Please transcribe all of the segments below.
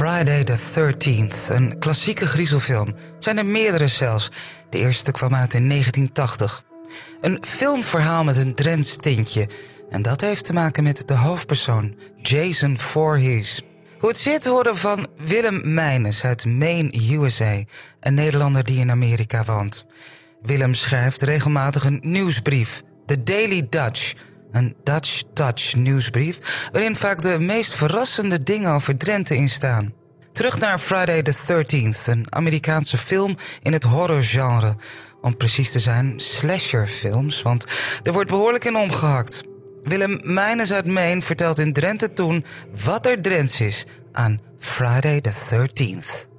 Friday the 13th, een klassieke griezelfilm. Zijn er meerdere zelfs. De eerste kwam uit in 1980. Een filmverhaal met een Drents tintje. En dat heeft te maken met de hoofdpersoon, Jason Voorhees. Hoe het zit horen van Willem Meijnes uit Maine, USA. Een Nederlander die in Amerika woont. Willem schrijft regelmatig een nieuwsbrief, The Daily Dutch... Een Dutch Touch nieuwsbrief waarin vaak de meest verrassende dingen over Drenthe in staan. Terug naar Friday the 13th, een Amerikaanse film in het horrorgenre. Om precies te zijn, slasherfilms, want er wordt behoorlijk in omgehakt. Willem Meijnes uit Maine vertelt in Drenthe toen wat er Drents is aan Friday the 13th.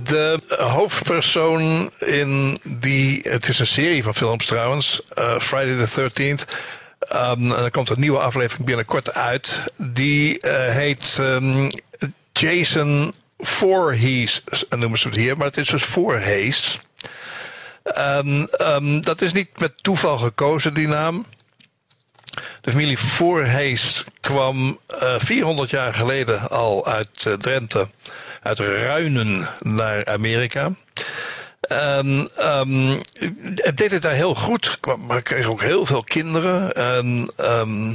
De hoofdpersoon in die. Het is een serie van films trouwens. Uh, Friday the 13th. Um, en er komt een nieuwe aflevering binnenkort uit. Die uh, heet um, Jason Voorhees, noemen ze het hier. Maar het is dus Voorhees. Um, dat is niet met toeval gekozen, die naam. De familie Voorhees kwam uh, 400 jaar geleden al uit Drenthe uit Ruinen naar Amerika. En um, het deed het daar heel goed, maar kreeg ook heel veel kinderen. En, um,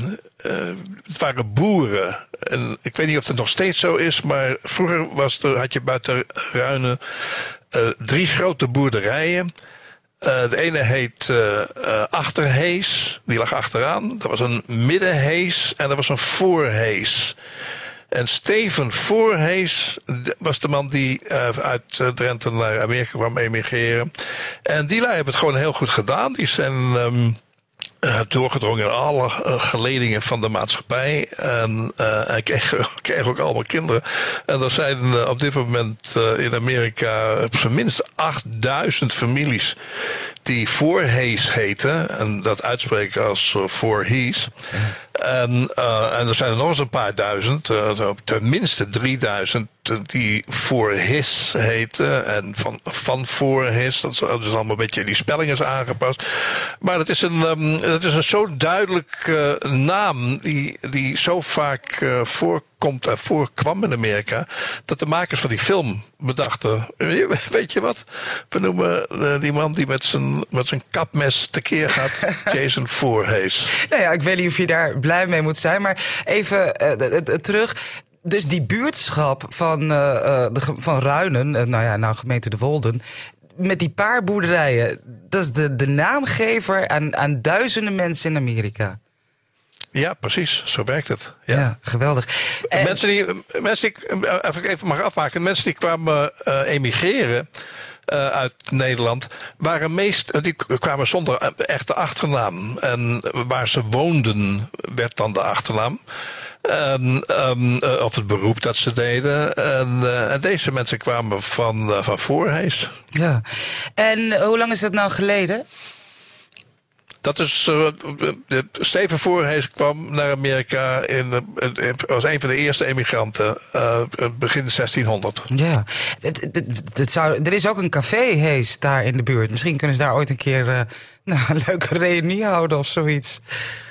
uh, het waren boeren. En ik weet niet of het nog steeds zo is, maar vroeger was er, had je buiten Ruinen uh, drie grote boerderijen. Uh, de ene heet Achterhees, die lag achteraan. Dat was een middenhees en dat was een voorhees. En Steven Voorhees was de man die uh, uit Drenthe naar Amerika kwam emigreren. En die lui hebben het gewoon heel goed gedaan. Die zijn um, uh, doorgedrongen in alle uh, geledingen van de maatschappij. En hij kreeg, kreeg, ook allemaal kinderen. En er zijn op dit moment in Amerika op zijn minst 8000 families die Voorhees heten. En dat uitspreken als Voorhees. En, uh, en er zijn er nog eens een paar duizend, uh, tenminste 3000, die voor his heten. En van, van voor his, dat is, allemaal een beetje, die spelling is aangepast. Maar het is een, um, het is een zo duidelijk uh, naam die, die zo vaak voorkomt en voorkwam in Amerika, dat de makers van die film bedachten, weet je wat, we noemen die man die met zijn, met zijn kapmes tekeer gaat, Jason Voorhees. Nou ja, ik weet niet of je daar blij mee moet zijn. Maar even uh, terug. Dus die buurtschap van, uh, de, van Ruinen, nou ja, nou gemeente De Wolden. Met die paar boerderijen, dat is de, de naamgever aan, aan duizenden mensen in Amerika. Ja, precies. Zo werkt het. Ja, ja geweldig. En... Mensen die, mensen die, even mag afmaken, mensen die kwamen uh, emigreren. Uh, uit Nederland waren meest, die kwamen zonder echte achternaam. En waar ze woonden werd dan de achternaam. Um, uh, of het beroep dat ze deden. En, uh, en deze mensen kwamen van, van Voorhees. Ja. En hoe lang is dat nou geleden? Dat is. Uh, Steven Voorhees kwam naar Amerika in, in, als een van de eerste emigranten. Uh, begin 1600. Ja. Het, het, het, zou, er is ook een café Hees daar in de buurt. Misschien kunnen ze daar ooit een keer uh, nou, een leuke reunie houden of zoiets.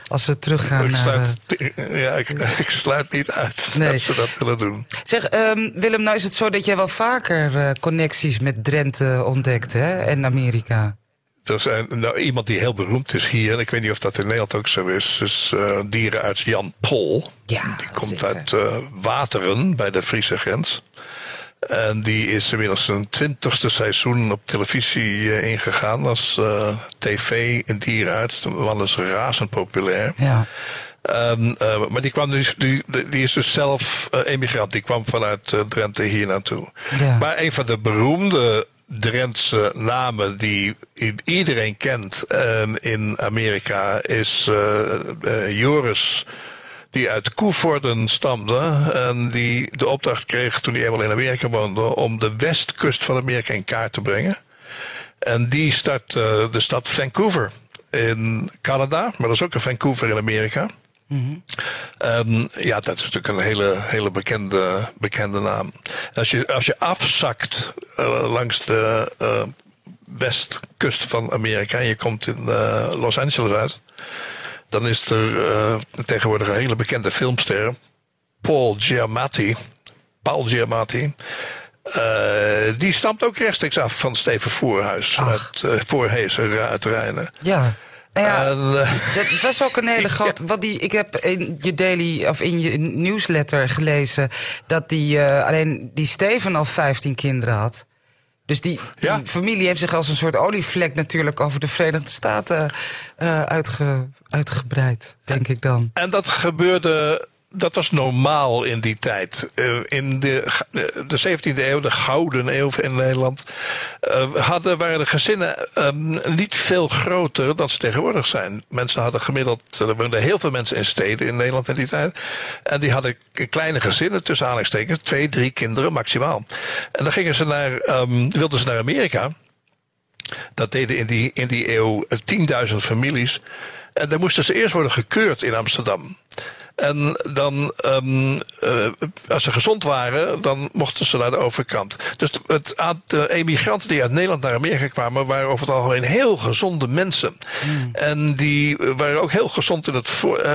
Als ze teruggaan ik sluit, naar... Ja, ik, ik, sluit niet uit nee. dat ze dat willen doen. Zeg, um, Willem, nou is het zo dat jij wel vaker connecties met Drenthe ontdekt, hè? En Amerika. Er is een, nou, iemand die heel beroemd is hier, en ik weet niet of dat in Nederland ook zo is, is uh, dierenarts Jan Pol. Ja, die komt zeker. uit uh, Wateren bij de Friese grens. En die is inmiddels zijn twintigste seizoen op televisie uh, ingegaan als tv en dierenarts. De man is razend populair. Ja. Um, uh, maar die, kwam dus, die, die is dus zelf uh, emigrant. Die kwam vanuit uh, Drenthe hier naartoe. Ja. Maar een van de beroemde Drentse namen die iedereen kent um, in Amerika is Joris die uit Koevorden stamde en die de opdracht kreeg toen hij eenmaal in Amerika woonde om de westkust van Amerika in kaart te brengen. En die start uh, de stad Vancouver in Canada, maar dat is ook een Vancouver in Amerika. Mm -hmm. um, ja, dat is natuurlijk een hele, hele bekende, bekende naam. Als je, als je afzakt uh, langs de uh, westkust van Amerika en je komt in uh, Los Angeles uit, dan is er tegenwoordig een hele bekende filmster. Paul Giamatti. Paul Giamatti. Uh, die stamt ook rechtstreeks af van Steven Voorhuis. Uit uh, Voorhezen uit Rijnen. Ja. Ja, en, uh, dat was ook een hele grote. Wat die, ik heb in je daily of in je nieuwsletter gelezen dat die alleen die Steven al 15 kinderen had. Dus die, ja. familie heeft zich als een soort olievlek natuurlijk over de Verenigde Staten uitge, uitgebreid, denk en, ik dan. En dat gebeurde dat was normaal in die tijd. Uh, in de, de 17e eeuw, de gouden eeuw in Nederland, uh, hadden, waren de gezinnen um, niet veel groter dan ze tegenwoordig zijn. Mensen hadden gemiddeld, er woonden heel veel mensen in steden in Nederland in die tijd. En die hadden kleine gezinnen, tussen aanhalingstekens, twee, drie kinderen maximaal. En dan gingen ze naar, um, wilden ze naar Amerika. Dat deden in die, in die eeuw 10.000 families. En dan moesten ze eerst worden gekeurd in Amsterdam. En dan, um, uh, als ze gezond waren, dan mochten ze naar de overkant. Dus het aantal emigranten die uit Nederland naar Amerika kwamen, waren over het algemeen heel gezonde mensen. Mm. En die waren ook heel gezond in het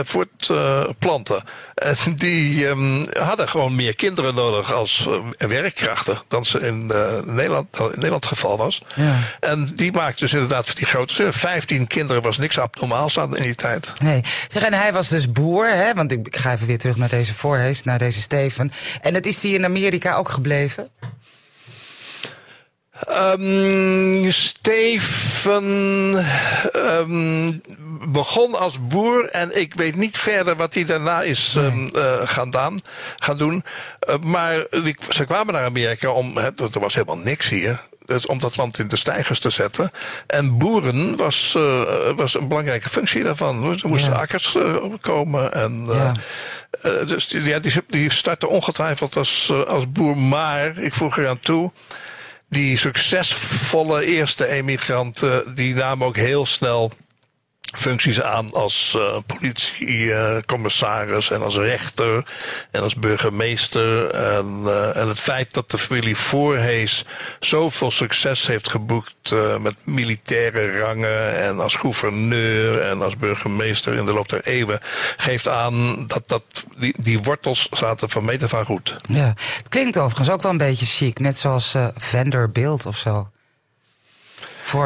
voortplanten. Uh, en die um, hadden gewoon meer kinderen nodig als uh, werkkrachten dan ze in, Nederland, in Nederland het geval was. Ja. En die maakten dus inderdaad die grote zin. 15 kinderen was niks abnormaals aan in die tijd. Nee. Zeg, en hij was dus boer, hè? Want ik, ga even weer terug naar deze voorhees, naar deze Steven. En dat is die in Amerika ook gebleven? Um, Steven um, begon als boer en ik weet niet verder wat hij daarna is um, uh, gaan, gaan doen. Uh, maar die, ze kwamen naar Amerika om, er was helemaal niks hier om dat land in de stijgers te zetten. En boeren was, uh, was een belangrijke functie daarvan. Er moesten ja. akkers uh, komen. En, ja. uh, dus die, ja, die, die startte ongetwijfeld als, als boer. Maar ik voeg eraan toe. Die succesvolle eerste emigranten, die namen ook heel snel functies aan als uh, politiecommissaris uh, en als rechter en als burgemeester. En, uh, en het feit dat de familie Voorhees zoveel succes heeft geboekt met militaire rangen en als gouverneur en als burgemeester in de loop der eeuwen, geeft aan dat, dat die, die wortels zaten van meter van goed. Ja, het klinkt overigens ook wel een beetje chic, net zoals Vanderbilt of zo.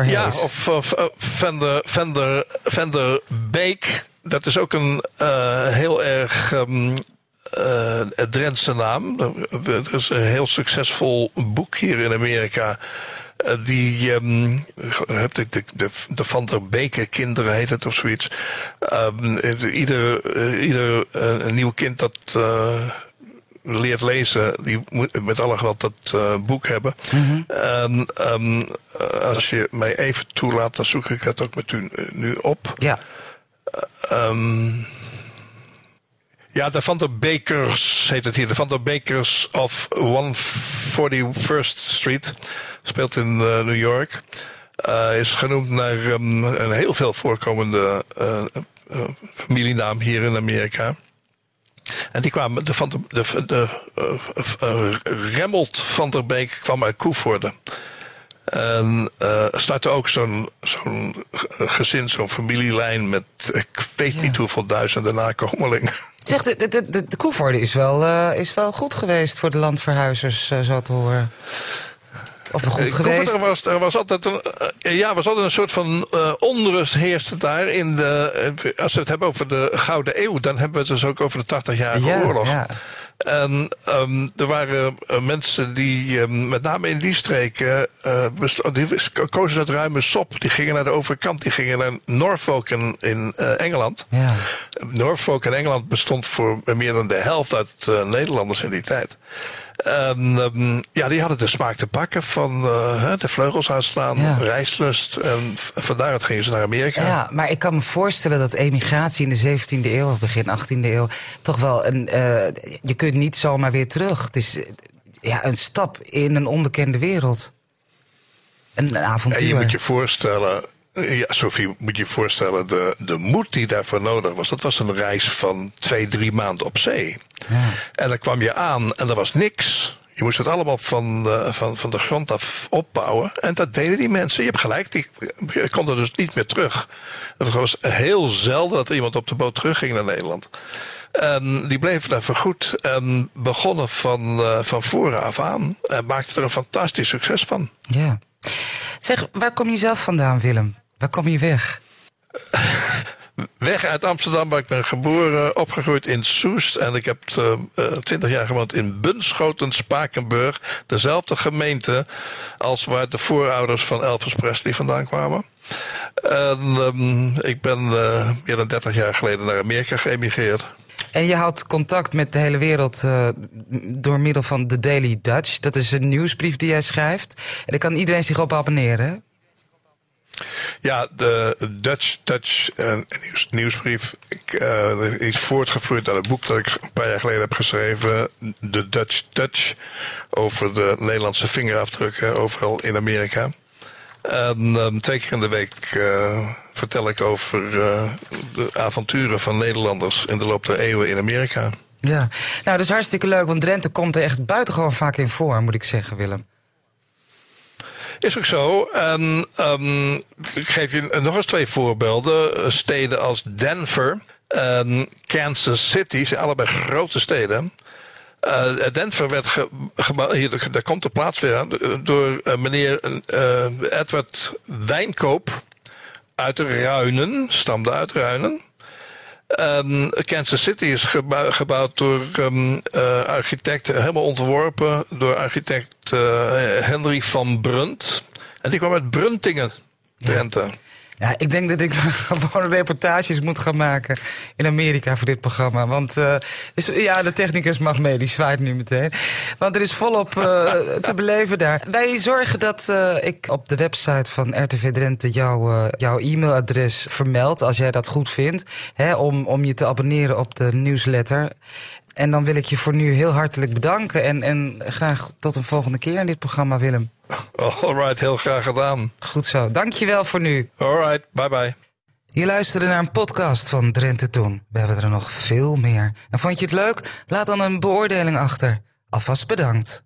Ja, of, of uh, Vender, Vender, Vender Beek. Dat is ook een uh, heel erg um, uh, Drentse naam. Er is een heel succesvol boek hier in Amerika. Uh, die um, de, de, de, de Van der Beke kinderen heet het of zoiets. Um, ieder ieder nieuw kind dat leert lezen, die moet met alle geweld dat uh, boek hebben. Mm -hmm. En um, als je mij even toelaat, dan zoek ik het ook met u nu op. Ja. Um, ja, de Van der Bakers heet het hier. De Van der Bakers of 141st Street. Speelt in uh, New York. Uh, is genoemd naar um, een heel veel voorkomende familienaam hier in Amerika. En die kwamen, de, van de, de, de uh, Remmelt van der Beek kwam uit Koevoorde. En uh, startte ook zo'n zo'n gezin, zo'n familielijn met ik weet ja. niet hoeveel duizenden nakomelingen. Zeg, de, de, de, de Koevoorde is wel, uh, is wel goed geweest voor de landverhuizers, uh, zo te horen. Of goed geweest? Er was, er was altijd een, uh, ja, was altijd een soort van uh, onrust heerste daar. In de, uh, als we het hebben over de Gouden Eeuw, dan hebben we het dus ook over de 80-jarige ja, oorlog. Ja. En um, er waren mensen die, um, met name in die streken, die kozen het ruime sop. Die gingen naar de overkant, die gingen naar Norfolk in, in Engeland. Ja. Norfolk in Engeland bestond voor meer dan de helft uit Nederlanders in die tijd. En um, ja, die hadden de smaak te pakken van uh, de vleugels uitslaan, ja. reislust. En van daaruit gingen ze naar Amerika. Ja, maar ik kan me voorstellen dat emigratie in de 17e eeuw of begin 18e eeuw toch wel een. Uh, je kunt niet zomaar weer terug. Het is ja, een stap in een onbekende wereld. Een avontuur. En je moet je voorstellen, ja, Sophie, moet je je voorstellen, de, de moed die daarvoor nodig was. Dat was een reis van twee, drie maanden op zee. Ja. En dan kwam je aan en er was niks. Je moest het allemaal van de, van, van de grond af opbouwen. En dat deden die mensen. Je hebt gelijk, die konden dus niet meer terug. Het was heel zelden dat iemand op de boot terugging naar Nederland. En die bleven daar vergoed en begonnen van, uh, van vooraf aan. En maakten er een fantastisch succes van. Ja. Zeg, waar kom je zelf vandaan, Willem? Waar kom je weg? weg uit Amsterdam, waar ik ben geboren, opgegroeid in Soest. En ik heb twintig uh, jaar gewoond in Bunschoten, Spakenburg. Dezelfde gemeente als waar de voorouders van Elvis Presley vandaan kwamen. En um, ik ben uh, meer dan 30 jaar geleden naar Amerika geëmigreerd. En je houdt contact met de hele wereld uh, door middel van The Daily Dutch. Dat is een nieuwsbrief die jij schrijft. En daar kan iedereen zich op abonneren. Ja, de Dutch Dutch uh, nieuws, nieuwsbrief uh, is voortgevloeid uit het boek dat ik een paar jaar geleden heb geschreven. De Dutch Dutch. Over de Nederlandse vingerafdrukken overal in Amerika. En um, twee keer in de week vertel ik over de avonturen van Nederlanders in de loop der eeuwen in Amerika. Ja, nou dat is hartstikke leuk, want Drenthe komt er echt buitengewoon vaak in voor, moet ik zeggen, Willem. Is ook zo. En um, ik geef je nog eens twee voorbeelden. Steden als Denver en Kansas City zijn allebei grote steden. Uh, Denver werd gebouwd, daar komt de plaats weer aan, door uh, meneer Edward Wijnkoop uit Ruinen, stamde uit Ruinen. Um, Kansas City is gebouw, gebouwd door um, architect, helemaal ontworpen door architect Henry van Brunt. En die kwam uit Bruntingen, Drenthe. Ja, ik denk dat ik gewoon reportages moet gaan maken in Amerika voor dit programma. Want uh, dus, ja, de technicus mag mee, die zwaait nu meteen. Want er is volop uh, te beleven daar. Wij zorgen dat uh, ik op de website van RTV Drenthe jou, jouw e-mailadres vermeld, als jij dat goed vindt. Hè, om, om je te abonneren op de nieuwsletter. En dan wil ik je voor nu heel hartelijk bedanken. En, en graag tot een volgende keer in dit programma, Willem. Alright, heel graag gedaan. Goed zo. Dankjewel voor nu. Alright, bye bye. Je luisterde naar een podcast van Drenthe Toen. We hebben er nog veel meer. En vond je het leuk? Laat dan een beoordeling achter. Alvast bedankt.